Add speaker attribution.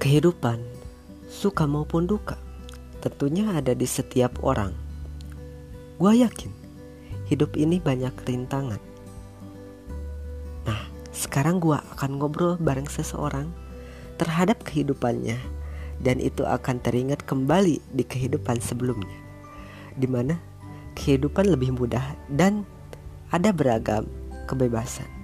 Speaker 1: Kehidupan, suka maupun duka, tentunya ada di setiap orang. Gua yakin hidup ini banyak rintangan. Nah, sekarang gua akan ngobrol bareng seseorang terhadap kehidupannya dan itu akan teringat kembali di kehidupan sebelumnya. Di mana kehidupan lebih mudah dan ada beragam kebebasan.